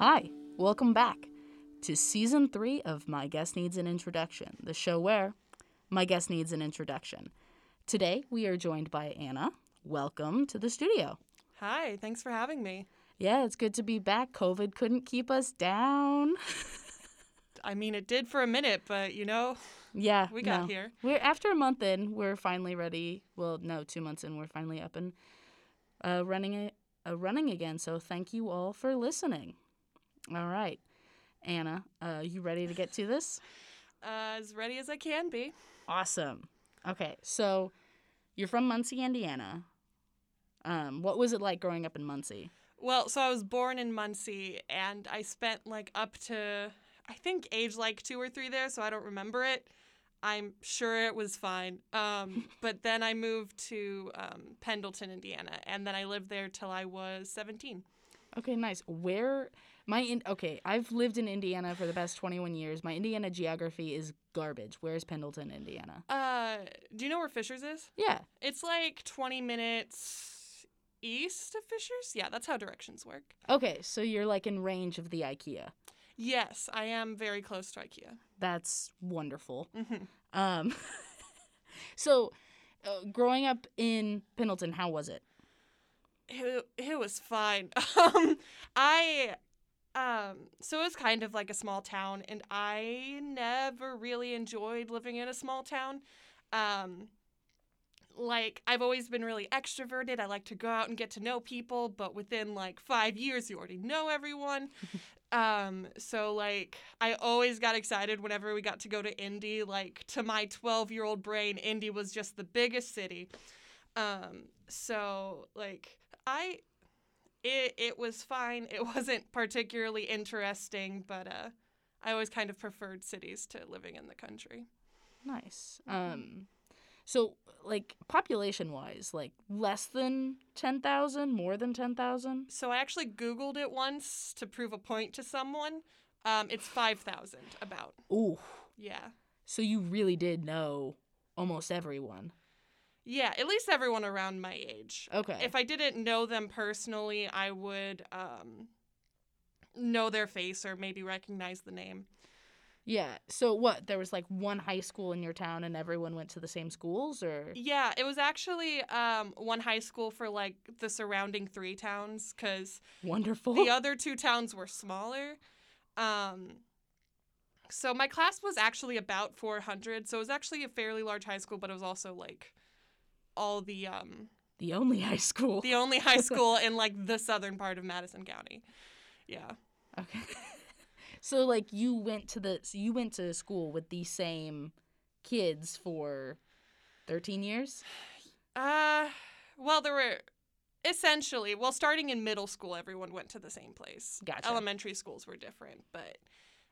Hi, welcome back to season three of My Guest Needs an Introduction, the show where my guest needs an introduction. Today we are joined by Anna. Welcome to the studio. Hi, thanks for having me. Yeah, it's good to be back. COVID couldn't keep us down. I mean, it did for a minute, but you know, Yeah, we got no. here. We're after a month in, we're finally ready. Well, no, two months in, we're finally up and uh, running it, uh, running again. So thank you all for listening. All right, Anna, uh, you ready to get to this? Uh, as ready as I can be. Awesome. Okay, so you're from Muncie, Indiana. Um, what was it like growing up in Muncie? Well, so I was born in Muncie, and I spent like up to I think age like two or three there, so I don't remember it. I'm sure it was fine. Um, but then I moved to um, Pendleton, Indiana, and then I lived there till I was 17. Okay, nice. Where my in, okay, I've lived in Indiana for the past 21 years. My Indiana geography is garbage. Where's Pendleton, Indiana? Uh, do you know where Fishers is? Yeah. It's like 20 minutes east of Fishers. Yeah, that's how directions work. Okay, so you're like in range of the IKEA. Yes, I am very close to IKEA. That's wonderful. hmm Um, so uh, growing up in Pendleton, how was it? It, it was fine. Um, I, um, so it was kind of like a small town, and I never really enjoyed living in a small town. Um, like I've always been really extroverted. I like to go out and get to know people, but within like five years, you already know everyone. um, so like I always got excited whenever we got to go to Indy. Like to my twelve-year-old brain, Indy was just the biggest city. Um, so like I it it was fine. It wasn't particularly interesting, but uh I always kind of preferred cities to living in the country. Nice. Um, so like population wise, like less than 10,000, more than 10,000? So I actually googled it once to prove a point to someone. Um it's 5,000 about. Ooh. Yeah. So you really did know almost everyone. Yeah, at least everyone around my age. Okay. If I didn't know them personally, I would um know their face or maybe recognize the name. yeah. So what? There was like one high school in your town and everyone went to the same schools or Yeah, it was actually um, one high school for like the surrounding three towns because wonderful. the other two towns were smaller. Um, so my class was actually about 400, so it was actually a fairly large high school, but it was also like all the um, the only high school. the only high school in like the southern part of Madison County. Yeah. Okay. so like you went to the so you went to school with the same kids for 13 years? Uh, well, there were essentially well, starting in middle school, everyone went to the same place. Gotcha. Elementary schools were different, but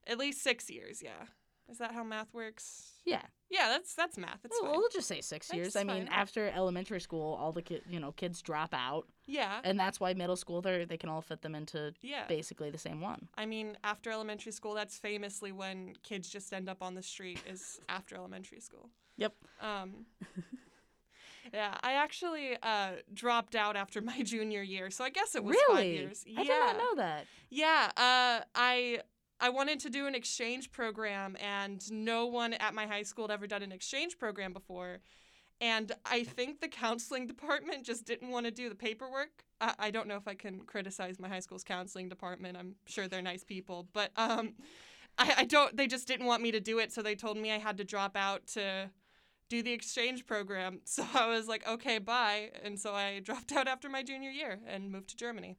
at least six years. Yeah, is that how math works? Yeah. Yeah, that's that's math. It's Well, fine. we'll just say 6 years. That's I mean, fine. after elementary school, all the kid, you know, kids drop out, Yeah, and that's why middle school they they can all fit them into yeah. basically the same one. I mean, after elementary school, that's famously when kids just end up on the street. Is after elementary school. Yep. Um. Yeah, I actually uh, dropped out after my junior year, so I guess it was five really? years. I yeah. did not know that. Yeah, uh, I I wanted to do an exchange program, and no one at my high school had ever done an exchange program before. And I think the counseling department just didn't want to do the paperwork. I, I don't know if I can criticize my high school's counseling department. I'm sure they're nice people, but um, I, I don't. They just didn't want me to do it, so they told me I had to drop out to do the exchange program. So I was like, okay, bye. And so I dropped out after my junior year and moved to Germany.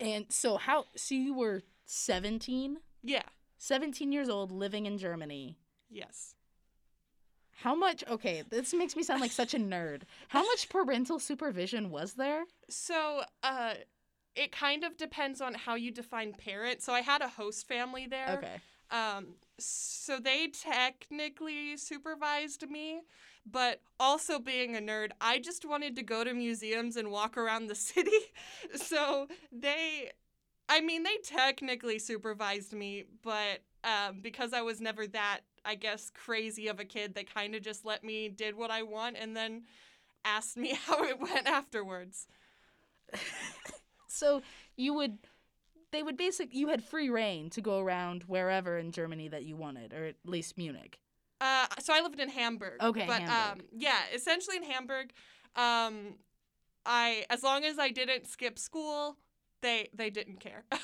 And so how so you were 17? Yeah. 17 years old living in Germany. Yes. How much Okay, this makes me sound like such a nerd. How much parental supervision was there? So, uh, it kind of depends on how you define parent. So I had a host family there. Okay. Um, so they technically supervised me, but also being a nerd, I just wanted to go to museums and walk around the city. so they, I mean, they technically supervised me, but um, because I was never that, I guess, crazy of a kid, they kind of just let me did what I want and then asked me how it went afterwards. So you would they would basically, you had free reign to go around wherever in Germany that you wanted, or at least Munich. Uh, so I lived in Hamburg. Okay, but Hamburg. um, yeah, essentially in Hamburg, um, I as long as I didn't skip school, they they didn't care.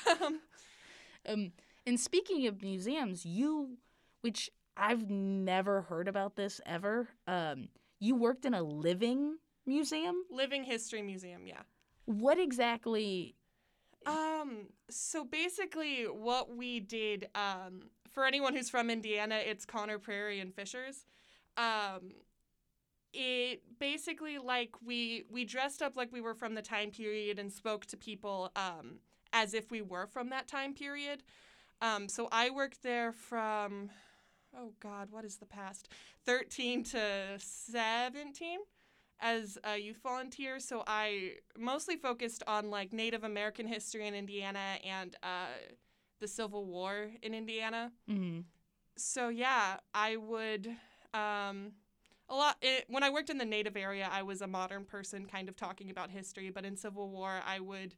Um, and speaking of museums, you, which I've never heard about this ever, um, you worked in a living museum. Living History Museum, yeah. What exactly? Um, so basically, what we did, um, for anyone who's from Indiana, it's Conner Prairie and Fishers. Um, it basically like we we dressed up like we were from the time period and spoke to people um, as if we were from that time period. Um, so I worked there from, oh God, what is the past? 13 to 17 as a youth volunteer. So I mostly focused on like Native American history in Indiana and uh, the Civil War in Indiana. Mm-hmm. So yeah, I would. Um, a lot it, when I worked in the Native area, I was a modern person, kind of talking about history. But in Civil War, I would.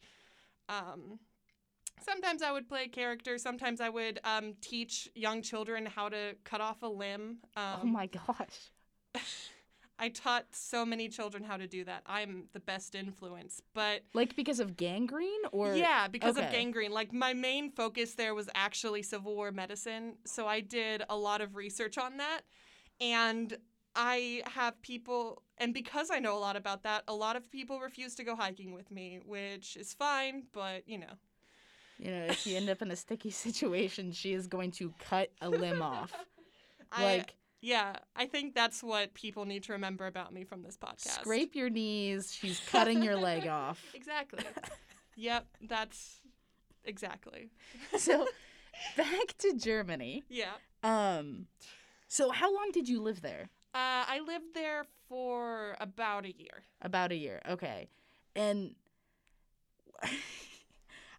Um, sometimes I would play character. Sometimes I would um, teach young children how to cut off a limb. Um, oh my gosh! I taught so many children how to do that. I'm the best influence. But Like because of gangrene, or yeah, because of gangrene. Like my main focus there was actually Civil War medicine. So I did a lot of research on that. And I have people, and because I know a lot about that, a lot of people refuse to go hiking with me, which is fine, but you know. you know, if you end up in a sticky situation, she is going to cut a limb off. I, Like yeah, I think that's what people need to remember about me from this podcast. scrape your knees. She's cutting your leg off. Exactly. yep, that's exactly. So back to Germany. Yeah. Um, so how long did you live there? Uh, I lived there for about a year. About a year. Okay. And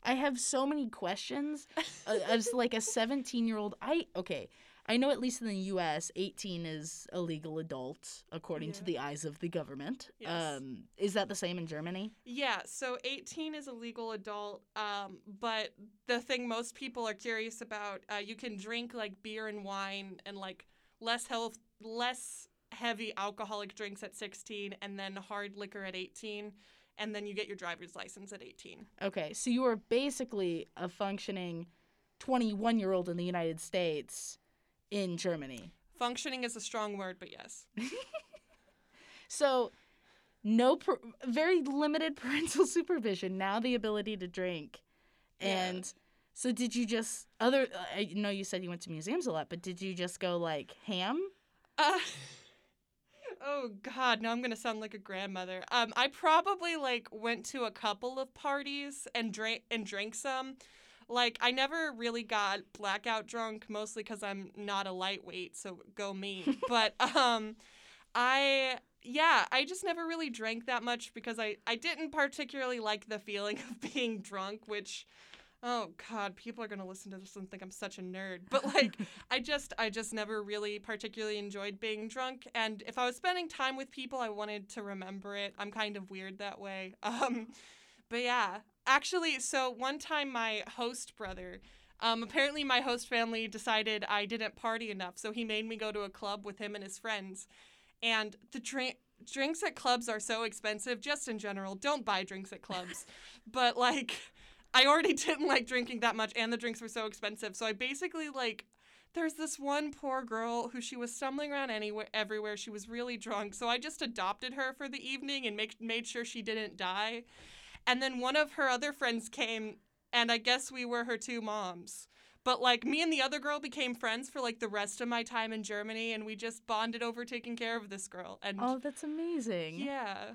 I have so many questions. Uh, As like a 17 year old, I, okay, I know at least in the US, 18 is a legal adult according to the eyes of the government. Yes. Um, is that the same in Germany? Yeah, so 18 is a legal adult, um, but the thing most people are curious about, uh, you can drink like beer and wine and like less health, less heavy alcoholic drinks at 16, and then hard liquor at 18, and then you get your driver's license at 18. Okay, so you are basically a functioning 21 year old in the United States in Germany. Functioning is a strong word, but yes. So, no, per- very limited parental supervision. Now the ability to drink, Yeah. and so did you just other? Uh, I know you said you went to museums a lot, but did you just go like ham? Uh, oh God, now I'm gonna sound like a grandmother. Um, I probably like went to a couple of parties and drank and drank some. Like I never really got blackout drunk, mostly because I'm not a lightweight, so go me. but um, I yeah, I just never really drank that much because I I didn't particularly like the feeling of being drunk, which. Oh God, people are gonna listen to this and think I'm such a nerd. But like, I just I just never really particularly enjoyed being drunk and if I was spending time with people I wanted to remember it. I'm kind of weird that way. Um but yeah, actually so one time my host brother um apparently my host family decided I didn't party enough, so he made me go to a club with him and his friends. And the drink drinks at clubs are so expensive just in general. Don't buy drinks at clubs. but like I already didn't like drinking that much and the drinks were so expensive. So I basically like there's this one poor girl who she was stumbling around anywhere everywhere. She was really drunk. So I just adopted her for the evening and make, made sure she didn't die. And then one of her other friends came and I guess we were her two moms. But like me and the other girl became friends for like the rest of my time in Germany and we just bonded over taking care of this girl. And Oh, that's amazing. yeah.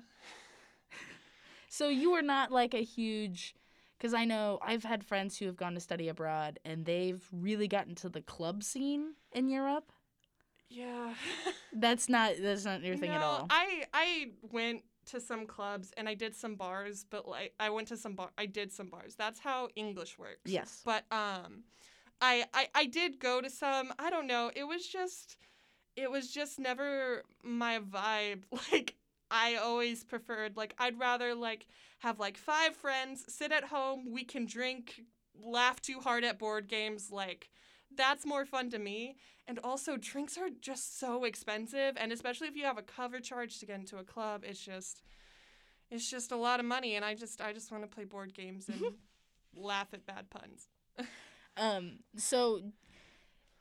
So you were not like a huge, because I know I've had friends who have gone to study abroad and they've really gotten to the club scene in Europe. Yeah. That's not that's not your thing no, at all. I I went to some clubs and I did some bars, but like I went to some bar I did some bars. That's how English works. Yes. But um I, I I did go to some I don't know, it was just it was just never my vibe. Like I always preferred like I'd rather like have like five friends, sit at home, we can drink laugh too hard at board games. Like, that's more fun to me. And also, drinks are just so expensive. And especially if you have a cover charge to get into a club, it's just. It's just a lot of money, and I just I just want to play board games and laugh at bad puns. Um, so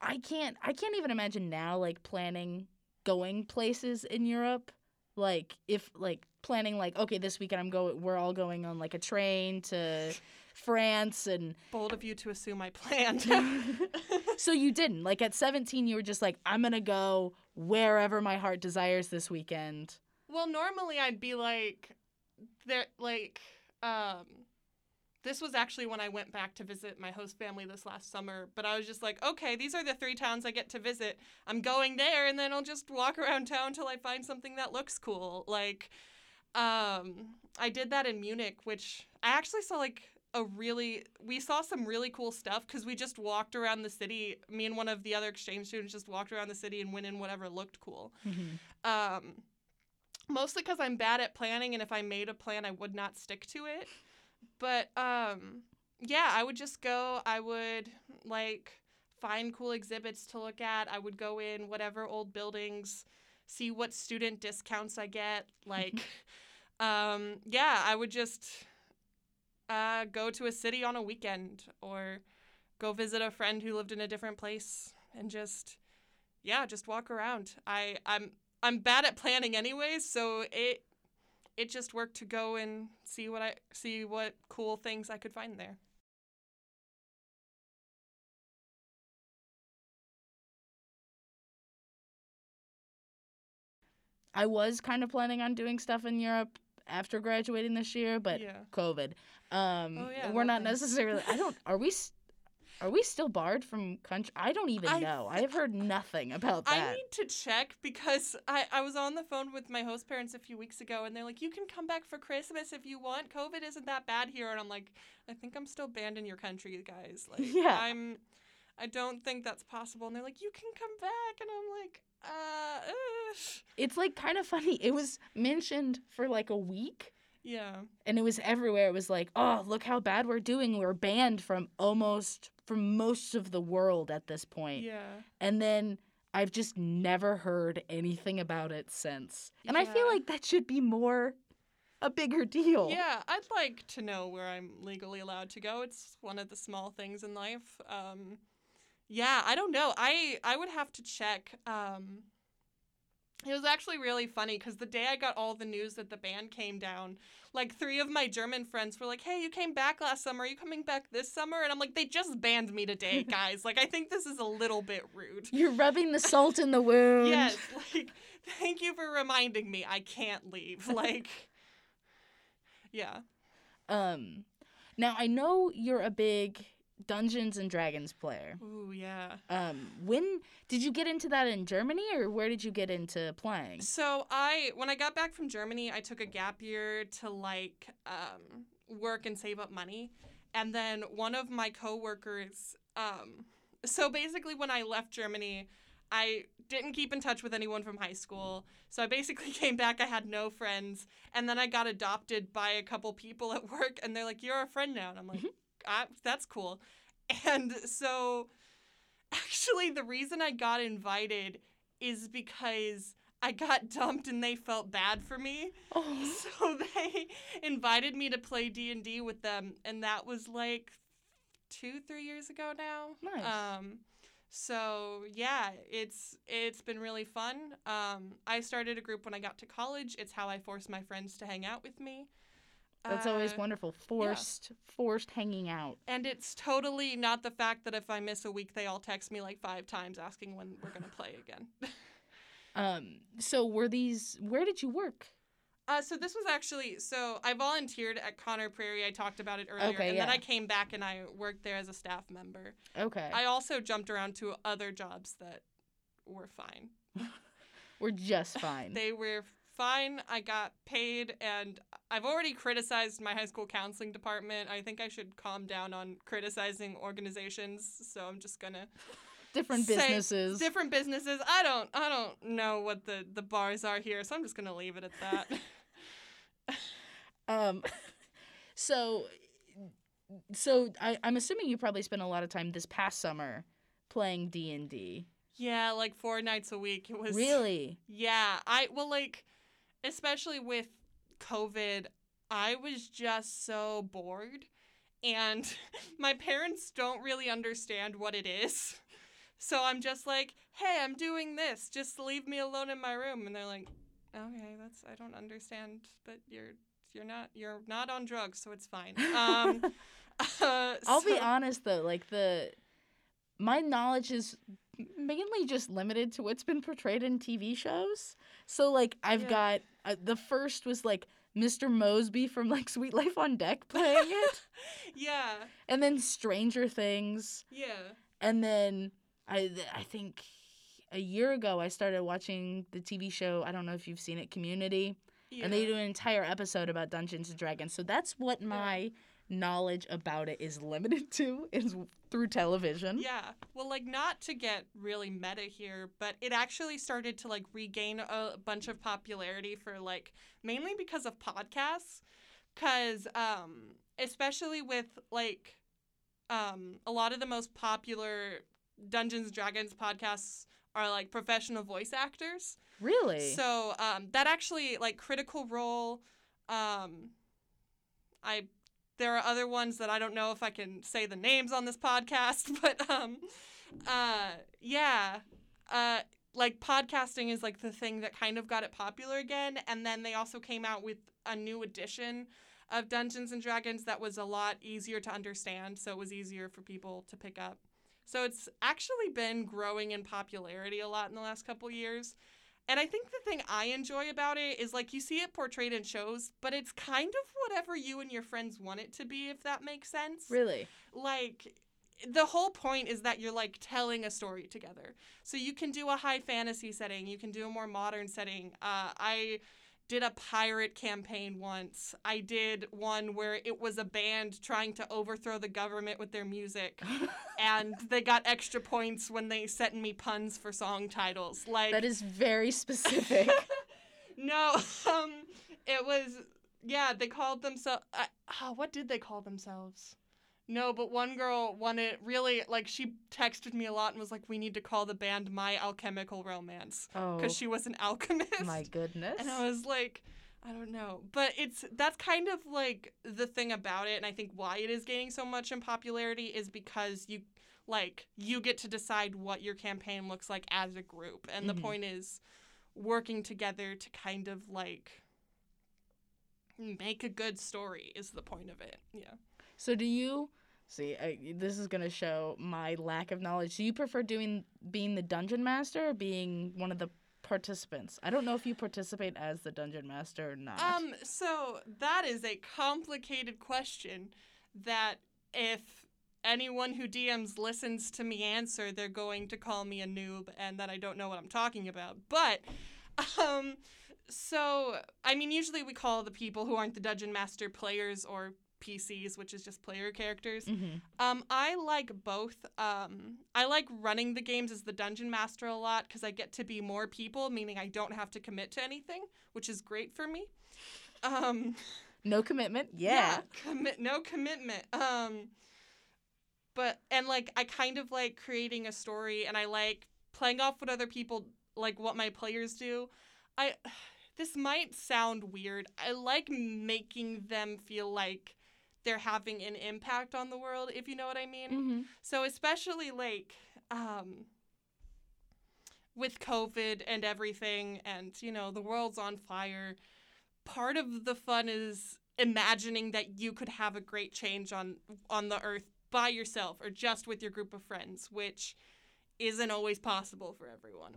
I can't I can't even imagine now like planning going places in Europe. Like if like planning like okay this weekend I'm going we're all going on like a train to France and Bold of you to assume I planned. so you didn't like at 17 you were just like I'm to go wherever my heart desires this weekend. well, normally I'd be like, there like um. This was actually when I went back to visit my host family this last summer, but I was just like, okay, these are the three towns I get to visit. I'm going there, and then I'll just walk around town till I find something that looks cool. Like, um, I did that in Munich, which I actually saw like a really we saw some really cool stuff because we just walked around the city. Me and one of the other exchange students just walked around the city and went in whatever looked cool. Um, mostly because I'm bad at planning, and if I made a plan, I would not stick to it. But um, yeah, I would just go. I would like find cool exhibits to look at. I would go in whatever old buildings, see what student discounts I get. Like, um, yeah, I would just uh, go to a city on a weekend or go visit a friend who lived in a different place and just yeah, just walk around. I I'm I'm bad at planning anyways, so it it just worked to go and see what I see what cool things I could find there. I was kind of planning on doing stuff in Europe after graduating this year, but yeah. COVID. Um, Oh, yeah, we're not thing. necessarily. I don't. Are we? Are we still barred from country? I don't even I know. I have heard nothing about that. I need to check because I, I was on the phone with my host parents a few weeks ago and they're like, You can come back for Christmas if you want. COVID isn't that bad here and I'm like, I think I'm still banned in your country, guys. Like Yeah. I'm I don't think that's possible. And they're like, You can come back and I'm like, uh, ugh." It's like kind of funny. It was mentioned for like a week. Yeah. and it was everywhere. It was like, oh, look how bad we're doing. We're banned from almost from most of the world at this point. Yeah. And then I've just never heard anything about it since. And I feel like that should be more a bigger deal. Yeah, I'd like to know where I'm legally allowed to go. It's one of the small things in life. Um, yeah, I don't know. I I would have to check. Um, it was actually really funny because the day I got all the news that the band came down, like three of my German friends were like, "Hey, you came back last summer. Are you coming back this summer?" And I'm like, "They just banned me today, guys. like, I think this is a little bit rude." You're rubbing the salt in the wound. Yes, like, thank you for reminding me. I can't leave. Like, yeah. Um now I know you're a big Dungeons and Dragons player. Ooh, yeah. Um when did you get into that in Germany or where did you get into playing? So I, when I got back from Germany, I took a gap year to like um, work and save up money, and then one of my coworkers. Um, so basically, when I left Germany, I didn't keep in touch with anyone from high school. So I basically came back. I had no friends, and then I got adopted by a couple people at work, and they're like, "You're a friend now," and I'm like, ah, "That's cool." And so, actually, the reason I got invited is because I got dumped and they felt bad for me. Oh. So they invited me to play D&D with them and that was like 2 3 years ago now. Nice. Um so yeah, it's it's been really fun. Um I started a group when I got to college. It's how I forced my friends to hang out with me. That's always Uh, wonderful. Forced forced hanging out. And it's totally not the fact that if I miss a week, they all text me like five times asking when we're going to play again. Um so were these where did you work? Uh, so this was actually so I volunteered at Conner Prairie. I talked about it earlier, Okay, and then. I came back and I worked there as a staff member. Okay. I also jumped around to other jobs that were fine. We're just fine. They were fine. I got paid, and I've already criticized my high school counseling department. I think I should calm down on criticizing organizations. So I'm just gonna Different businesses. different businesses. I don't I don't know what the the bars are here, so I'm just gonna leave it at that. um so so I, I'm assuming you probably spent a lot of time this past summer playing D and D. Yeah, like four nights a week. It was Really? Yeah, I well like especially with COVID, I was just so bored and my parents don't really understand what it is. So I'm just like, "Hey, I'm doing this. Just leave me alone in my room." And they're like, "Okay, that's I don't understand, but you're you're not you're not on drugs, so it's fine." Um uh, I'll be honest though, like the my knowledge is mainly just limited to what's been portrayed in TV shows. So like I've Yeah. got uh, the first was like Mr. Moseby from like Suite Life on Deck playing it, Yeah. and then Stranger Things, Yeah. and then I I think a year ago I started watching the TV show. I don't know if you've seen it, Community, Yeah. and they do an entire episode about Dungeons and Dragons. So that's what my knowledge about it is limited to is through television. Yeah. Well, like not to get really meta here, but it actually started to like regain a bunch of popularity for like mainly because of podcasts cuz um especially with like um a lot of the most popular Dungeons and Dragons podcasts are like professional voice actors. Really? So um, that actually like Critical Role, um, I there are other ones that I don't know if I can say the names on this podcast, but um, uh, yeah, uh, like podcasting is like the thing that kind of got it popular again, and then they also came out with a new edition of Dungeons and Dragons that was a lot easier to understand, so it was easier for people to pick up. So it's actually been growing in popularity a lot in the last couple years. And I think the thing I enjoy about it is like you see it portrayed in shows, but it's kind of whatever you and your friends want it to be, if that makes sense. really? Like, the whole point is that you're like telling a story together. So you can do a high fantasy setting, you can do a more modern setting. Uh, I did a pirate campaign once. I did one where it was a band trying to overthrow the government with their music, and they got extra points when they sent me puns for song titles. Like that is very specific. no, um, it was yeah. They called themselves. Uh, oh, what did they call themselves? No, but one girl wanted really like she texted me a lot and was like, "We need to call the band My Alchemical Romance oh because she was an alchemist." my goodness. and I was like, I don't know, but it's that's kind of like the thing about it, and I think why it is gaining so much in popularity is because you like you get to decide what your campaign looks like as a group, and Mhm. the point is working together to kind of like make a good story is the point of it. Yeah. So do you see? I, this is gonna show my lack of knowledge. Do you prefer doing being the dungeon master or being one of the participants? I don't know if you participate as the dungeon master or not. Um, so that is a complicated question that if anyone who DMs listens to me answer, they're going to call me a noob and that I don't know what I'm talking about. But um so I mean usually we call the people who aren't the dungeon master players or PCs, which is just player characters. hmm Um, I like both. Um, I like running the games as the dungeon master a lot because I get to be more people, meaning I don't have to commit to anything, which is great for me. Um, No commitment. Yeah. commit no commitment. Um, but and like I kind of like creating a story, and I like playing off what other people like what my players do. I this might sound weird. I like making them feel like they're having an impact on the world, if you know what I mean. hmm So especially like um with COVID and everything and you know the world's on fire, part of the fun is imagining that you could have a great change on on the earth by yourself or just with your group of friends, which isn't always possible for everyone.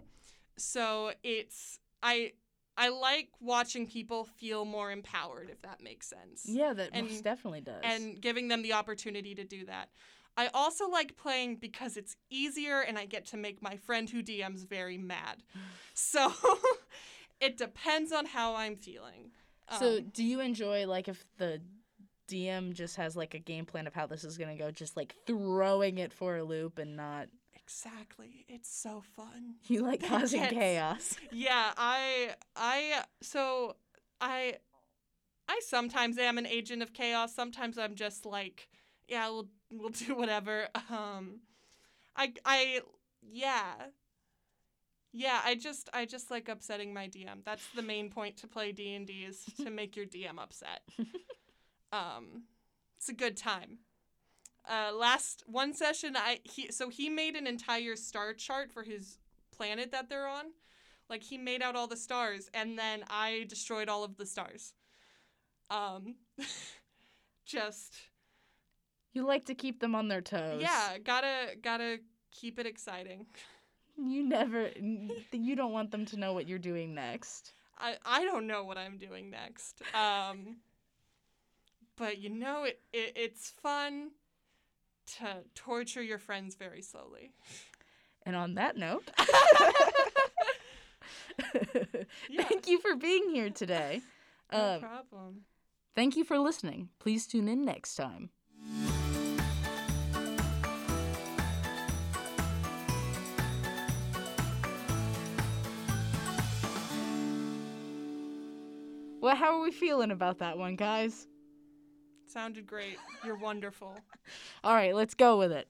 So it's I I like watching people feel more empowered if that makes sense Yeah, that And- most definitely does. and giving them the opportunity to do that. I also like playing because it's easier and I get to make my friend who DMs very mad. So it depends on how I'm feeling. so, Um, do you enjoy like if the DM just has like a game plan of how this is gonna go, just like throwing it for a loop and not exactly. It's so fun. you like That causing gets- chaos? Yeah, I I so I I sometimes am an agent of chaos. Sometimes I'm just like yeah, we'll we'll do whatever. Um, I I yeah. Yeah, I just I just like upsetting my DM. That's the main point to play D and D is to make your DM upset. um, it's a good time. Uh, last one session, I he so he made an entire star chart for his planet that they're on. Like he made out all the stars, and then I destroyed all of the stars. Um, just You like to keep them on their toes. yeah, gotta gotta keep it exciting. You never. You don't want them to know what you're doing next. I I don't know what I'm doing next. Um, but you know it, it it's fun to torture your friends very slowly. And on that note, Yeah. thank you for being here today. No Um, problem. thank you for listening. Please tune in next time. Well, how are we feeling about that one, guys? Sounded great. You're wonderful. All right, let's go with it.